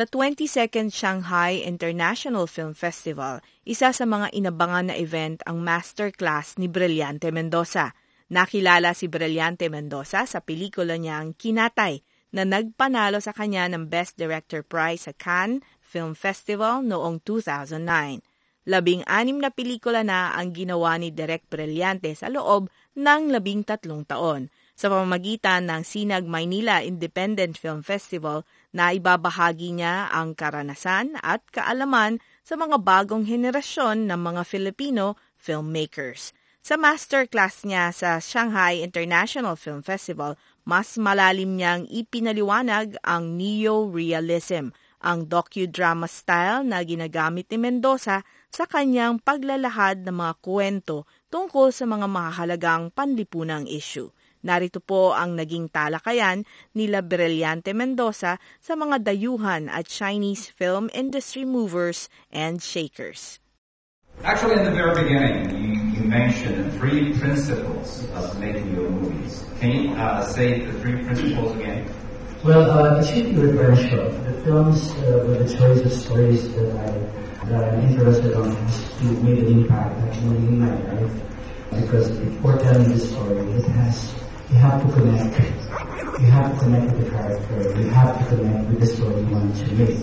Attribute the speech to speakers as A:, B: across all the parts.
A: Sa 22nd Shanghai International Film Festival, isa sa mga inabangan na event ang masterclass ni Brillante Mendoza. Nakilala si Brillante Mendoza sa pelikula niyang Kinatay na nagpanalo sa kanya ng Best Director Prize sa Cannes Film Festival noong 2009. Labing-anim na pelikula na ang ginawa ni Direk Brillante sa loob ng labing tatlong taon sa pamamagitan ng Sinag Maynila Independent Film Festival na ibabahagi niya ang karanasan at kaalaman sa mga bagong henerasyon ng mga Filipino filmmakers. Sa masterclass niya sa Shanghai International Film Festival, mas malalim niyang ipinaliwanag ang neo-realism, ang docudrama style na ginagamit ni Mendoza sa kanyang paglalahad ng mga kwento tungkol sa mga mahalagang panlipunang issue. Narito po ang naging talakayan nila Brillante Mendoza sa mga dayuhan at Chinese film industry movers and shakers.
B: Actually, in the very beginning, you, you mentioned three principles of making your movies. Can you uh, say the three principles again?
C: Well, uh, it should be. The films uh, with the choice of stories that, I, that I'm interested in has to make an impact actually in my life. Because before telling the story, it has you have to connect. You have to connect with the character. You have to connect with the story you want to make.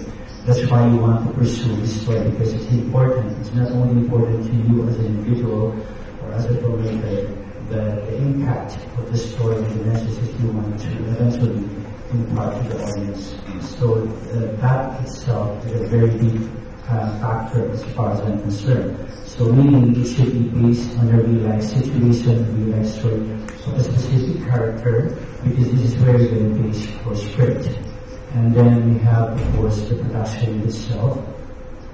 C: That's why you want to pursue this story because it's important. It's not only important to you as an individual or as a filmmaker, the, the impact of the story and the messages you want to eventually impart to the audience. So uh, that itself is a very big uh, factor as far as I'm concerned. So meaning it should be based on a real life situation, a real life story of a specific character, because this is where you're going to base for script. And then we have, of course, the production itself.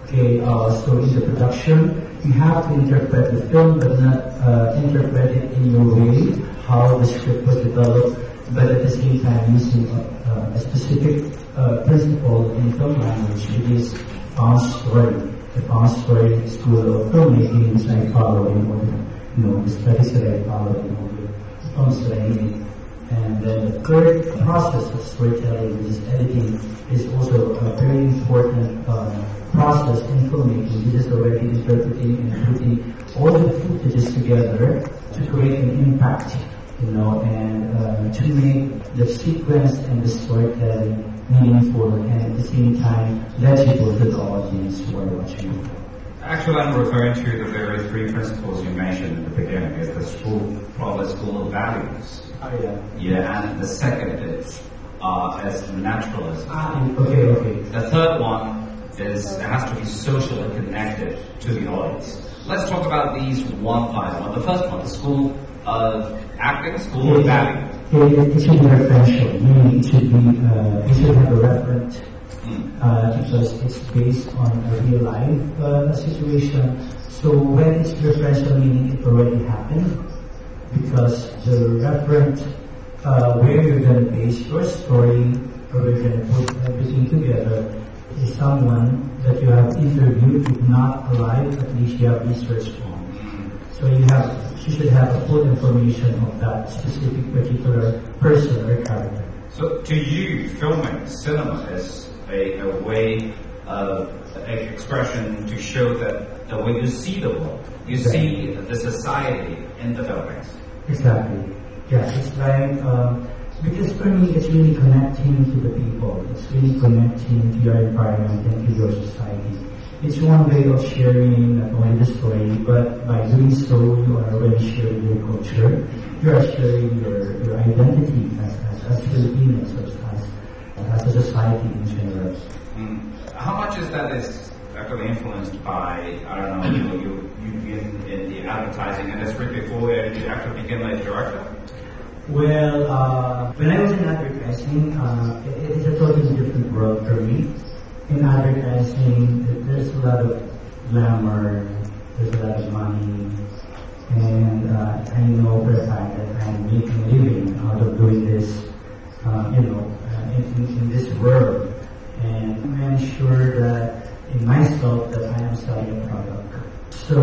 C: Okay, uh, so in the production, you have to interpret the film, but not uh, interpret it in your way, how the script was developed, but at the same time using a, a specific uh, principle in film language, which is story. The story school of filmmaking is I follow in order, you know, the studies that I follow in order from Swahili. And then the third process of storytelling, is editing, is also a very important uh, process in filmmaking. This is already interpreting and putting all the footages together to create an impact, you know, and uh, to make the sequence and the storytelling meaningful and at the same time legible to the audience who are watching.
B: Actually, I'm referring to the very three principles you mentioned at the beginning. Is the school, probably school of values.
C: Oh, yeah.
B: Yeah, and the second is uh, as naturalism.
C: Ah, okay, okay.
B: The third one is it has to be socially connected to the audience. Let's talk about these one by one. The first one, the school of acting, school of value.
C: It, it should be referential, meaning it should be, uh, it should have a reference uh, because it's based on a real life uh, situation. So when it's referential, meaning it already happened, because the referent uh, where you're going to base your story, or you're going to put everything together, is someone that you have interviewed, if not alive, at least you have researched on. So you have, you should have a full information of that specific particular person or character.
B: So to you, filming cinema is a, a way of expression to show that the way you see the world, you see the society in the Philippines.
C: Exactly. Yeah, it's like, um, because for me, it's really connecting to the people. It's really connecting to your environment and to your society. It's one way of sharing not only the story, but by doing so, you are already sharing your culture. You are sharing your, your identity as, as, as Filipinos, as, as, as a society in general.
B: Mm. How much is that is actually influenced by, I don't know, you, you, you've been in the advertising industry before you actually became a director?
C: Well, uh, when I was in advertising, uh, it, it's a totally different world for me. In advertising, there's a lot of glamour, there's a lot of money, and uh, I know for a fact that I'm making a living out of doing this, uh, you know, uh, in, in, in this world. And I'm sure that in myself that I am selling a product. So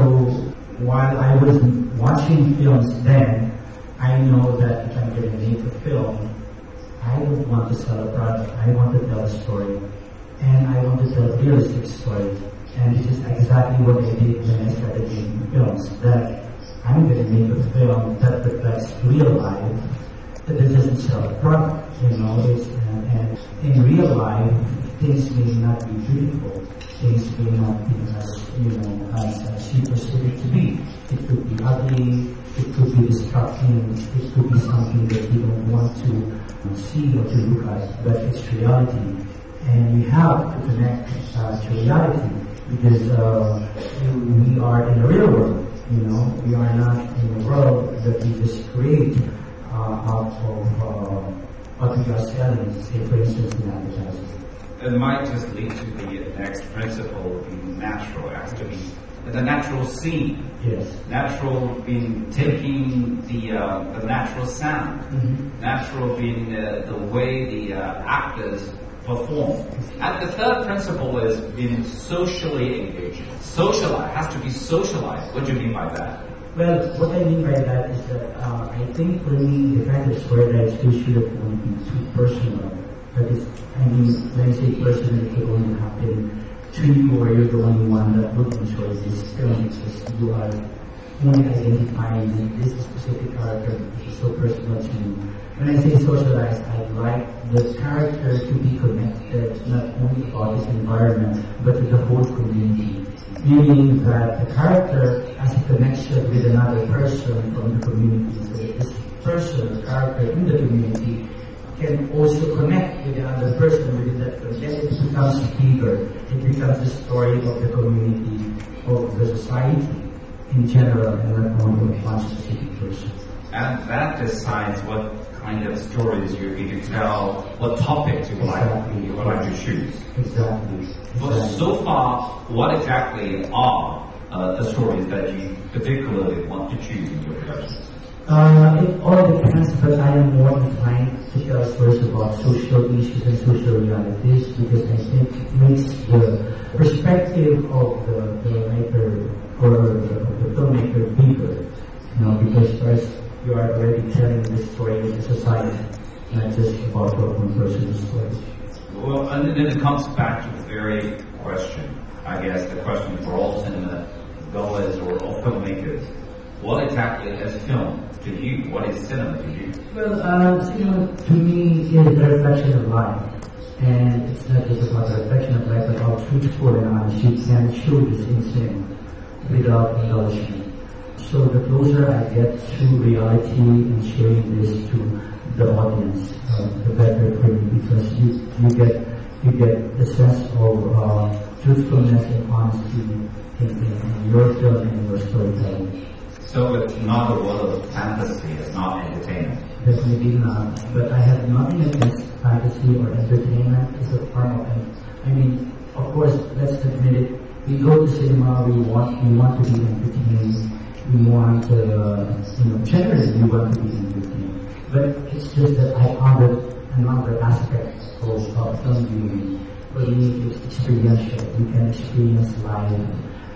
C: while I was watching films then, I know that if I'm going to make a film, I don't want to sell a product. I want to tell a story. And I want to tell a realistic story. And this is exactly what I did when I started making films. That I'm going to make a film that reflects real life, that doesn't sell a product, you know. It's, and, and in real life, things may not be beautiful. Things may not be as, you know, as, as you perceive it to be. It could be ugly, it could be destructive, it could be something that you don't want to um, see or to look at, but it's reality. And we have to connect uh, to reality because uh, we are in the real world. You know, we are not in a world that we just create uh, out of uh, what we are selling, say for instance in advertising.
B: It might just lead to the next principle being natural. It has to be the natural scene.
C: Yes.
B: Natural being taking the uh, the natural sound.
C: Mhm.
B: Natural being uh, the way the uh, actors perform. And the third principle is being socially engaged. Socialize has to be socialized. What do you mean by that?
C: Well, what I mean by that is that uh, I think for me, the kind of story that I still should won't too personal. But it's, I mean, when I say personal, it could only happen to you or you're the only one that would enjoy this film because you are only identifying this specific character is so personal to you. When I say socialized, I like the character to be connected not only about this environment, but to the whole community meaning that the character has a connection with another person from the community. So this person, the character in the community, can also connect with another person within that community. It becomes bigger. It becomes the story of the community, of the society in general, and not only one specific person.
B: And that decides what kind of stories you're going to tell, what topics you would like,
C: Exactly.
B: you would like to choose.
C: Exactly.
B: But
C: Exactly.
B: so far, what exactly are uh, the stories that you particularly want to choose in your productions?
C: Uh, it all depends, but I am more inclined to tell stories about social issues and social realities because I think it makes the perspective of the, the or the, the filmmaker bigger. You know, because first you are already telling this story of the society, not just about your own personal story.
B: Well, and then it comes back to the very question, I guess, the question for all cinema goers or all filmmakers. What exactly is film to you? What is cinema to you?
C: Well, uh, cinema to me is a reflection of life. And it's not just about the reflection of life, but how truthful and honest you can show this in cinema without embellishment. So the closer I get to reality and showing this to the audience, uh, the better for me because you, you get you get the sense of uh, truthfulness and honesty in, in, in your film and your storytelling.
B: So it's not a world of fantasy, it's not entertainment.
C: Definitely not. But I have nothing against fantasy or entertainment. It's a form of, I mean, of course, let's admit it. We go to cinema. We want, we want to be entertained. We want, uh, you know, generally we want to be entertained. But it's just that I added another aspect of uh, film. For me, it's experiential. You can experience life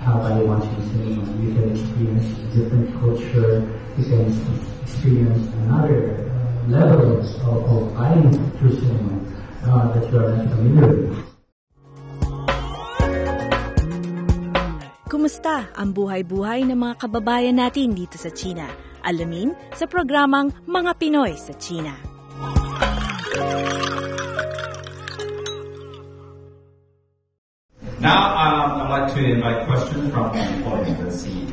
C: uh, by watching cinema. You can experience different culture. You can experience another uh, level of, of life through cinema uh, that you are not familiar with.
A: Kumusta ang buhay-buhay ng mga kababayan natin dito sa China? Alamin sa programang Mga Pinoy sa China.
B: Now, um, I'd like to invite questions from the audience. Let's see.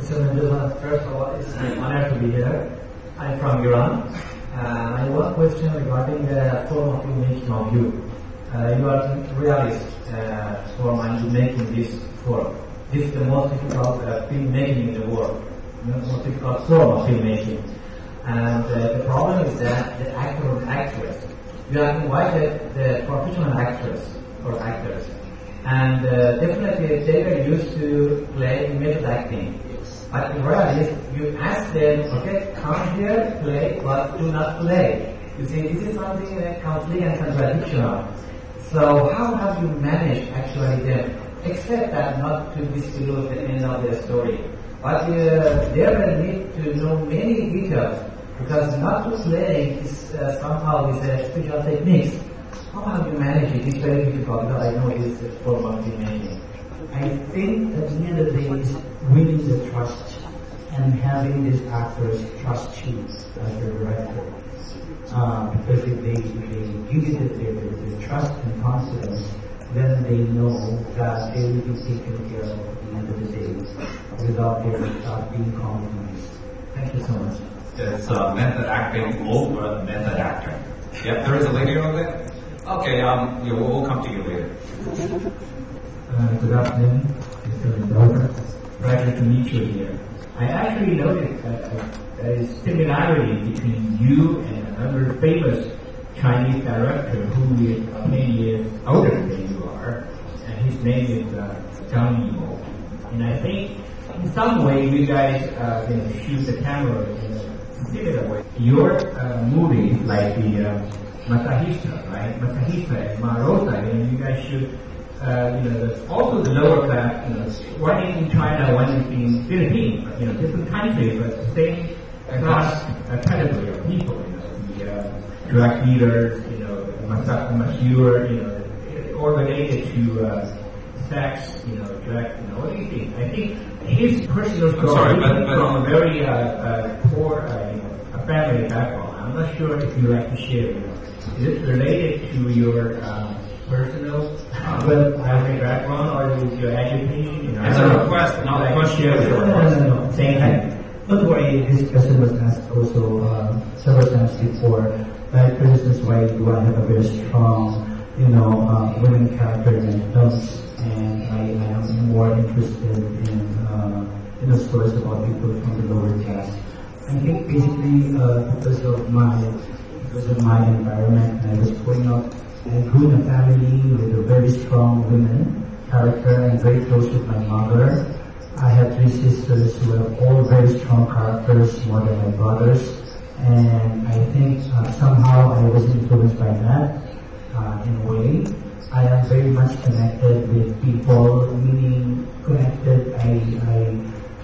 D: Mr. Mendoza, first of all, it's an honor to be here. I'm from Iran. Uh, I have one question regarding the form of filmmaking of you. Uh, you are a realist uh, form and you making this form. This is the most difficult uh, filmmaking in the world, the most difficult form of filmmaking. And uh, the problem is that the actor or actress, you have invited the professional actress or actors, And uh, definitely they were used to play method acting. But in reality, you ask them, okay, come here, play, but do not play. You see, this is something like conflict and contradiction. So how have you managed actually them, except that not to disclose the end of the story? But uh, they will need to know many details because not to play is uh, somehow is a special technique. How have you managed it? It's very difficult because I know it's a form of filmmaking.
C: I think at the end of the day is winning the trust and having these actors trust you as the director. Uh, because if they, they give you the, the, the, trust and confidence, then they know that they will be taken care of at the end of the day without their uh, being compromised. Thank you so much.
B: It's uh, method acting over method actor. Yep, there is a lady over there. Okay, um, yeah, we'll, we'll come to you later.
E: Uh, good afternoon, Mr. Mendoza. Pleasure to meet you here. I actually noticed that uh, there is similarity between you and another famous Chinese director who is many years older than you are, name is uh, Zhang Yimou. And I think in some way you guys uh, know, shoot the camera in a similar way. Your uh, movies like the uh, Masahista, right? Masahista and Ma' Rosa, you know, you guys should uh, you know, also the lower class, you know, one in China, one in Philippines, you know, different countries, but the same class uh, category of people, you know, the uh, drug dealers, you know, masseur, you know, all related to uh, sex, you know, drug, you know, things. I think his personal story
B: sorry, but, but,
E: from a very uh, uh, poor uh, you know, a family background. I'm not sure if you like to share. You know, is it related to your uh, personal well, family background or is your education? You know,
B: it's a request, not a question.
C: No, no, no, no. Thank you. Don't worry, this question was asked also uh, several times before. Like, for instance, why do I have a very strong, you know, uh, women character in films? And I, I am more interested in, uh, you know, stories about people from the lower class. I think basically uh, because of my because of my environment, I was growing up I grew in a family with a very strong women character and very close with my mother. I have three sisters who have all very strong characters, more than my brothers. And I think uh, somehow I was influenced by that uh, in a way. I am very much connected with people, meaning connected. I, I,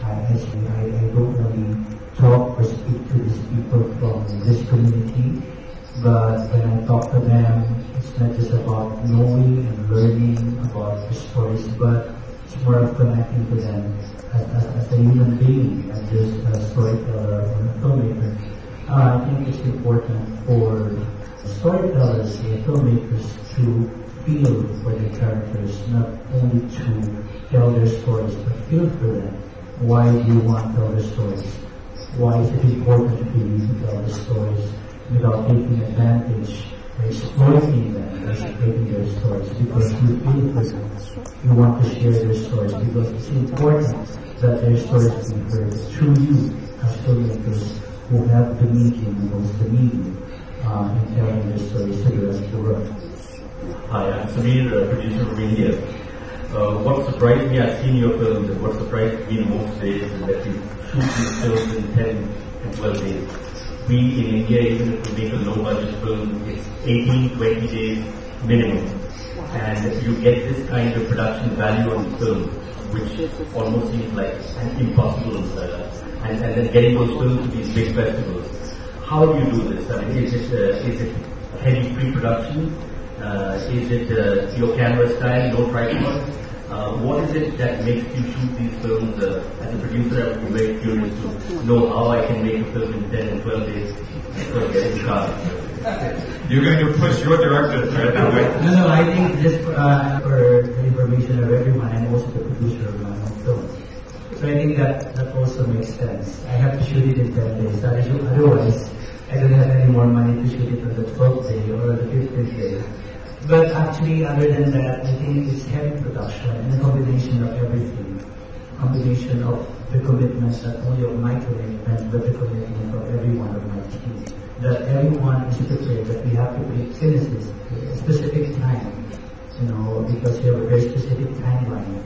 C: I, I, I don't really talk or speak to these people from this community, but when I talk to them, it's not just about knowing and learning about the stories, but it's more of connecting to them as, as, as a human being, as just a storyteller or a filmmaker. Uh, I think it's important for storytellers and filmmakers to feel for their characters, not only to tell their stories, but feel for them. Why do you want to tell their stories? Why is it important for you to tell the stories without taking advantage or exploiting them or exploiting their stories? Because you feel for them. You want to share their stories because it's important that their stories be heard through you as filmmakers who have the medium, who the medium, uh, in telling their stories to the rest of the world.
F: Hi, I'm Samir, uh, producer from India. Uh, what surprised me, I've seen your films, and what surprised me most is that you shoot these films in 10 and 12 days. We in India, even if we make a low budget film, it's 18, 20 days minimum. And you get this kind of production value on the film, which almost seems like an impossible, uh, and, and then getting those films to these big festivals. How do you do this? I mean, is it, uh, is it heavy pre-production? Uh, is it uh, your camera style, no tripod? Uh, what is it that makes you shoot these films? Uh, as a producer, I would be very curious to know how I can make a film in 10 and 12 days before getting started.
B: You're going to push your director right that way.
C: No, no, I think this uh, for the information of everyone, I'm also the producer of my own film. So I think that that also makes sense. I have to shoot it in 10 days. Otherwise, I don't have any more money to shoot it on the 12th day or the 15th day. But actually, other than that, I think it's heavy production and a combination of everything. Combination of the commitment not only of my commitment, but the commitment of everyone of my team. That everyone is prepared that we have to make finishes a specific time. you know, because you have a very specific timeline.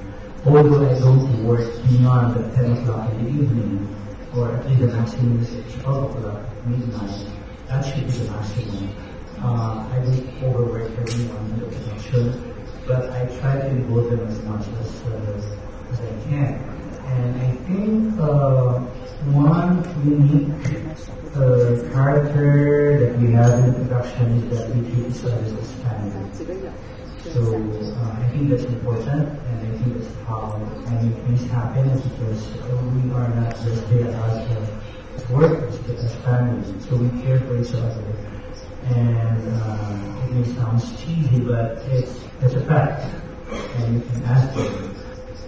C: Although I don't work beyond the 10 o'clock in the evening, or at least the maximum is 12 o'clock, midnight, that should be the maximum. Uh, I don't but I try to involve them as much as, uh, as I can. And I think uh, one unique uh, character that we have in production is that we treat other as family. So uh, I think that's important, and I think that's how many things happen because we are not just there as workers, but as family. So we care for each other. And uh, it may sound cheesy, but it's, it's a fact. And you can ask them.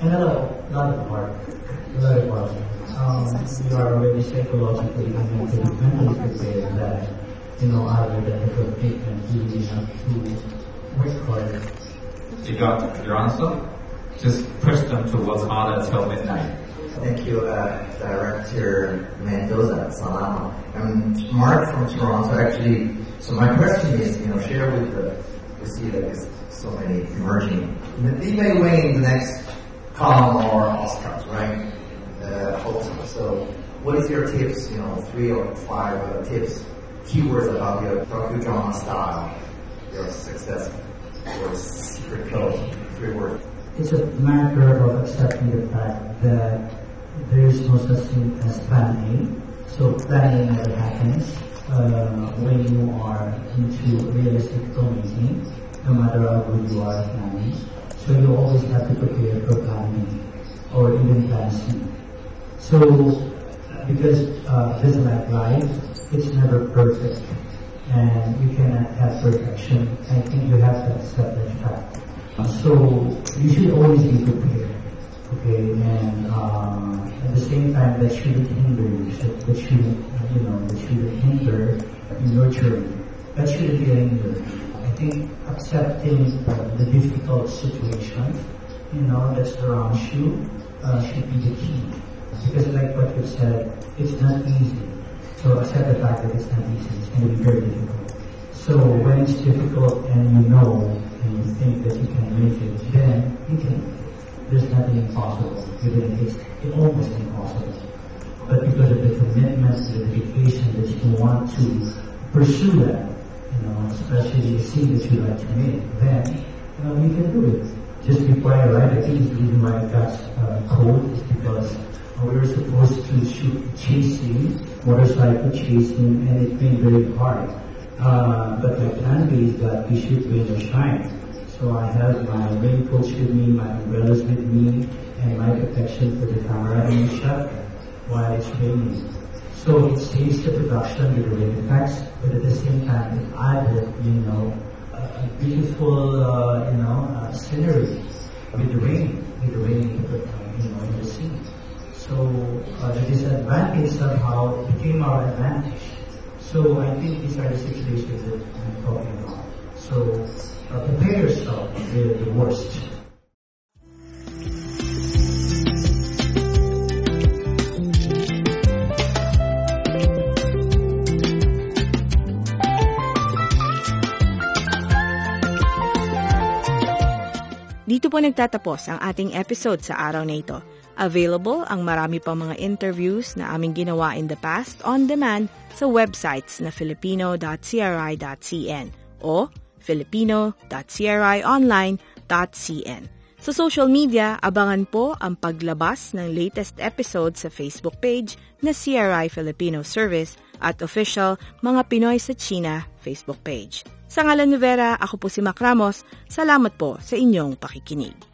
C: And a lot, lot of work. A lot. Um, you are already psychologically and mentally, prepared that, you know, other than the commitment, you have to work harder.
B: You got your answer? Just push them towards harder till midnight.
G: Thank you, uh, Director Mendoza. Salama. I'm Mark from Toronto. Actually, so my question is, you know, share with the, we see that there's so many emerging. They may win in the next Palm or Oscars, right? Uh, hopefully. So, what is your tips? You know, three or five uh, tips, keywords about your docudrama style, your success, or secret code, three words.
C: It's a matter of accepting the fact that there is no such thing as plan A. So plan A never happens uh, when you are into realistic filmmaking, no matter how good you are planning. So you always have to prepare for planning or even plan C. So because uh, just like life, it's never perfect and you cannot have perfection. I think you have to accept that fact. So you should always be prepared. That shouldn't hinder. That, that you know, that shouldn't hinder nurturing. That shouldn't be hinder. I think accepting uh, the difficult situation, you know, that surrounds you, uh, should be the key. Because like what you said, it's not easy. So accept the fact that it's not easy. It's going to be very difficult. So when it's difficult and you know and you think that you can make it, then you can. Nothing impossible. Even if it's almost impossible. But because of the commitment, the dedication that you want to pursue that, you know, especially a scene that you like to make, then you know you can do it. Just before I write, I think the reason why got uh, code is because we were supposed to shoot chasing, motorcycle chasing, and it's been very hard. Uh, but my plan B is that we shoot rain or shine. So I have my raincoats with me, my umbrellas with me, and my protection for the camera and the shot while it's raining. So it saves the production with the rain effects, but at the same time it added, you know, a beautiful, uh, you know, uh, scenery with the rain, with the rain, uh, you know, in the scene. So uh, the disadvantage somehow became our advantage. So I think these are the situations that I'm talking about. So uh, prepare yourself for the, worst.
A: Dito po nagtatapos ang ating episode sa araw na ito. Available ang marami pang mga interviews na aming ginawa in the past on demand sa websites na filipino.cri.cn o filipino.crionline.cn. Sa social media, abangan po ang paglabas ng latest episode sa Facebook page na CRI Filipino Service at official Mga Pinoy sa China Facebook page. Sa ngalan ni Vera, ako po si Mac Ramos. Salamat po sa inyong pakikinig.